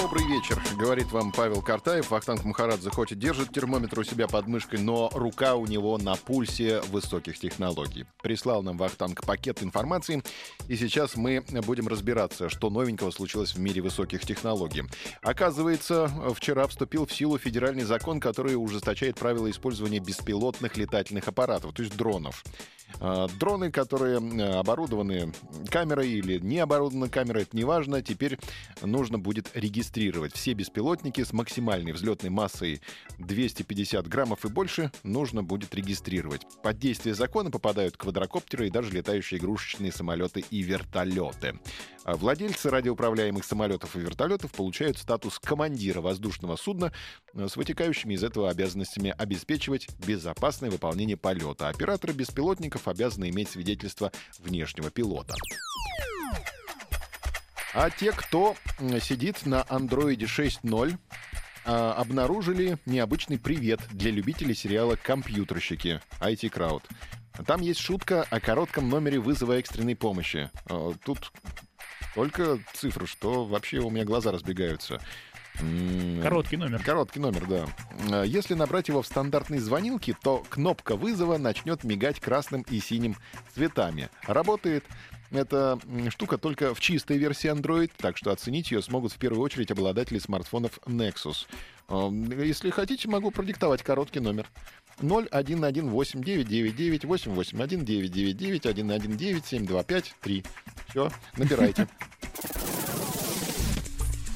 Добрый вечер, говорит вам Павел Картаев. Вахтанг Махарадзе хоть и держит термометр у себя под мышкой, но рука у него на пульсе высоких технологий. Прислал нам Вахтанг пакет информации, и сейчас мы будем разбираться, что новенького случилось в мире высоких технологий. Оказывается, вчера вступил в силу федеральный закон, который ужесточает правила использования беспилотных летательных аппаратов, то есть дронов. А, дроны, которые оборудованы камерой или не оборудованы камерой, это не важно. Теперь нужно будет регистрировать все беспилотники с максимальной взлетной массой 250 граммов и больше нужно будет регистрировать. Под действие закона попадают квадрокоптеры и даже летающие игрушечные самолеты и вертолеты. А владельцы радиоуправляемых самолетов и вертолетов получают статус командира воздушного судна с вытекающими из этого обязанностями обеспечивать безопасное выполнение полета. Операторы беспилотников обязаны иметь свидетельство внешнего пилота. А те, кто сидит на андроиде 6.0, а, обнаружили необычный привет для любителей сериала «Компьютерщики» IT Crowd. Там есть шутка о коротком номере вызова экстренной помощи. А, тут только цифры, что вообще у меня глаза разбегаются. Короткий номер. Короткий номер, да. А, если набрать его в стандартной звонилке, то кнопка вызова начнет мигать красным и синим цветами. Работает эта штука только в чистой версии Android, так что оценить ее смогут в первую очередь обладатели смартфонов Nexus. А, если хотите, могу продиктовать короткий номер. 0118-999-881-999-119-725-3. Все, набирайте.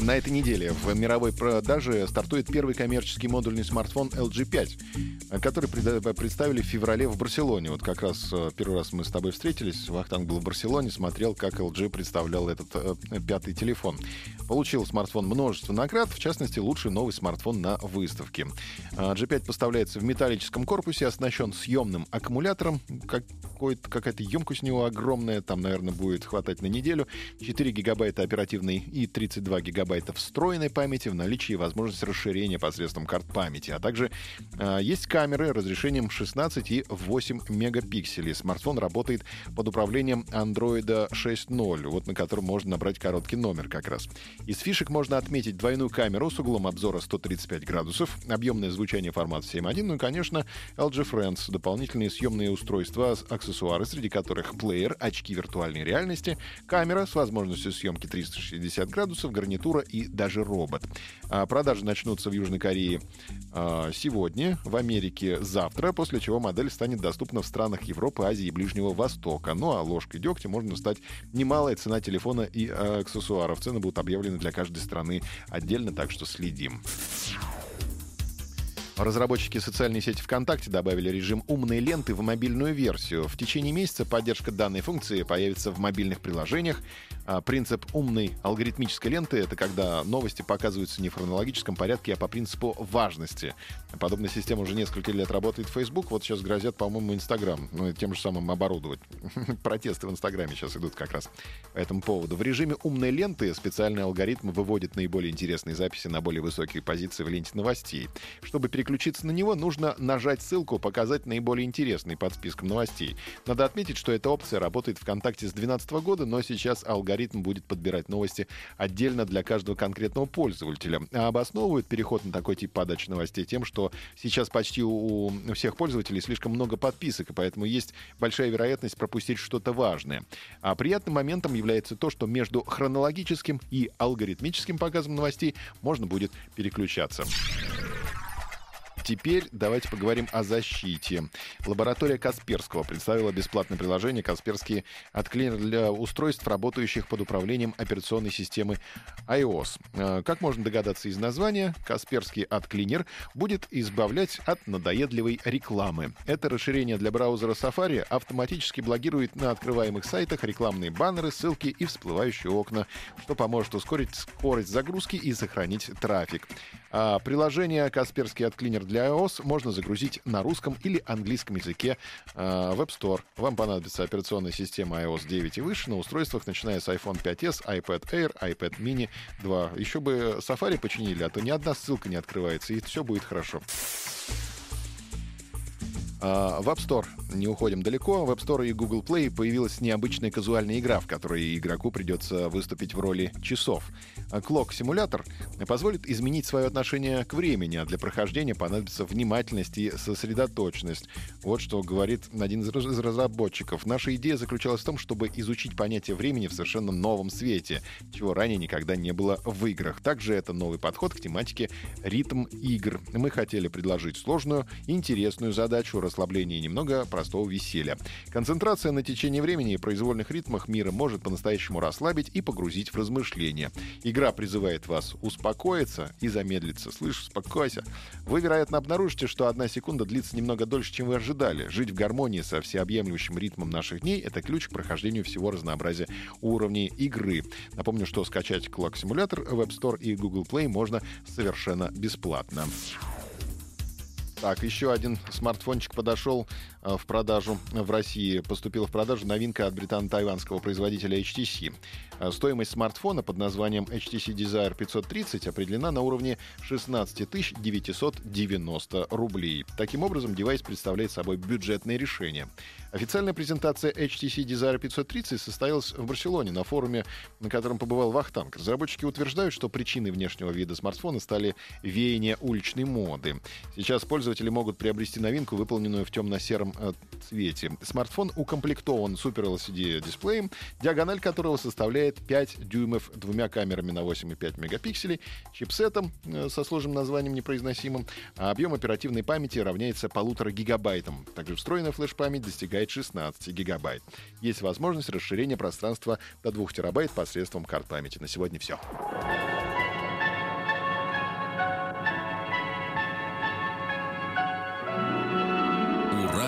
На этой неделе в мировой продаже стартует первый коммерческий модульный смартфон LG 5, который представили в феврале в Барселоне. Вот как раз э, первый раз мы с тобой встретились, Вахтанг был в Барселоне, смотрел, как LG представлял этот э, пятый телефон. Получил смартфон множество наград, в частности, лучший новый смартфон на выставке. G5 а, поставляется в металлическом корпусе, оснащен съемным аккумулятором. какая-то емкость у него огромная, там, наверное, будет хватать на неделю. 4 гигабайта оперативной и 32 гигабайта встроенной памяти в наличии возможность расширения посредством карт памяти. А также э, есть камеры разрешением 16 и 8 мегапикселей. Смартфон работает под управлением Android 6.0, вот на котором можно набрать короткий номер как раз. Из фишек можно отметить двойную камеру с углом обзора 135 градусов, объемное звучание формата 7.1, ну и, конечно, LG Friends, дополнительные съемные устройства, аксессуары, среди которых плеер, очки виртуальной реальности, камера с возможностью съемки 360 градусов, гарнитура и даже робот. А продажи начнутся в Южной Корее а, сегодня, в Америке завтра, после чего модель станет доступна в странах Европы, Азии и Ближнего Востока. Ну а ложкой дегтя можно стать немалая цена телефона и аксессуаров. Цены будут объявлены для каждой страны отдельно, так что следим. Разработчики социальной сети ВКонтакте добавили режим умной ленты в мобильную версию. В течение месяца поддержка данной функции появится в мобильных приложениях, а, принцип умной алгоритмической ленты — это когда новости показываются не в хронологическом порядке, а по принципу важности. Подобная система уже несколько лет работает в Facebook, вот сейчас грозят, по-моему, Instagram, ну, тем же самым оборудовать. Протесты в Инстаграме сейчас идут как раз по этому поводу. В режиме умной ленты специальный алгоритм выводит наиболее интересные записи на более высокие позиции в ленте новостей. Чтобы переключиться на него, нужно нажать ссылку «Показать наиболее интересные под списком новостей». Надо отметить, что эта опция работает ВКонтакте с 2012 года, но сейчас алгоритм будет подбирать новости отдельно для каждого конкретного пользователя. А обосновывают переход на такой тип подачи новостей тем, что сейчас почти у всех пользователей слишком много подписок, и поэтому есть большая вероятность пропустить что-то важное. А приятным моментом является то, что между хронологическим и алгоритмическим показом новостей можно будет переключаться. Теперь давайте поговорим о защите. Лаборатория Касперского представила бесплатное приложение «Касперский отклинер» для устройств, работающих под управлением операционной системы iOS. Э, как можно догадаться из названия, «Касперский отклинер» будет избавлять от надоедливой рекламы. Это расширение для браузера Safari автоматически блокирует на открываемых сайтах рекламные баннеры, ссылки и всплывающие окна, что поможет ускорить скорость загрузки и сохранить трафик. А приложение «Касперский отклинер» для iOS можно загрузить на русском или английском языке э, в App Store. Вам понадобится операционная система iOS 9 и выше на устройствах, начиная с iPhone 5s, iPad Air, iPad Mini 2. Еще бы Safari починили, а то ни одна ссылка не открывается, и все будет хорошо. А, в App Store не уходим далеко. В App Store и Google Play появилась необычная казуальная игра, в которой игроку придется выступить в роли часов. Clock симулятор позволит изменить свое отношение к времени, а для прохождения понадобится внимательность и сосредоточенность. Вот что говорит один из разработчиков. Наша идея заключалась в том, чтобы изучить понятие времени в совершенно новом свете, чего ранее никогда не было в играх. Также это новый подход к тематике ритм игр. Мы хотели предложить сложную, интересную задачу расслабления и немного простого веселья. Концентрация на течение времени и произвольных ритмах мира может по-настоящему расслабить и погрузить в размышления. Игра призывает вас успокоиться и замедлиться. Слышь, успокойся. Вы, вероятно, обнаружите, что одна секунда длится немного дольше, чем вы ожидали. Жить в гармонии со всеобъемлющим ритмом наших дней — это ключ к прохождению всего разнообразия уровней игры. Напомню, что скачать Clock Simulator в App Store и Google Play можно совершенно бесплатно. Так, еще один смартфончик подошел э, в продажу в России. Поступила в продажу новинка от британо-тайванского производителя HTC. Э, стоимость смартфона под названием HTC Desire 530 определена на уровне 16 990 рублей. Таким образом, девайс представляет собой бюджетное решение. Официальная презентация HTC Desire 530 состоялась в Барселоне на форуме, на котором побывал Вахтанг. Разработчики утверждают, что причиной внешнего вида смартфона стали веяния уличной моды. Сейчас пользователи могут приобрести новинку, выполненную в темно-сером э, цвете. Смартфон укомплектован Super LCD дисплеем, диагональ которого составляет 5 дюймов двумя камерами на 8,5 мегапикселей, чипсетом э, со сложным названием непроизносимым, а объем оперативной памяти равняется полутора гигабайтам. Также встроенная флеш-память достигает 16 гигабайт. Есть возможность расширения пространства до 2 терабайт посредством карт памяти. На сегодня все.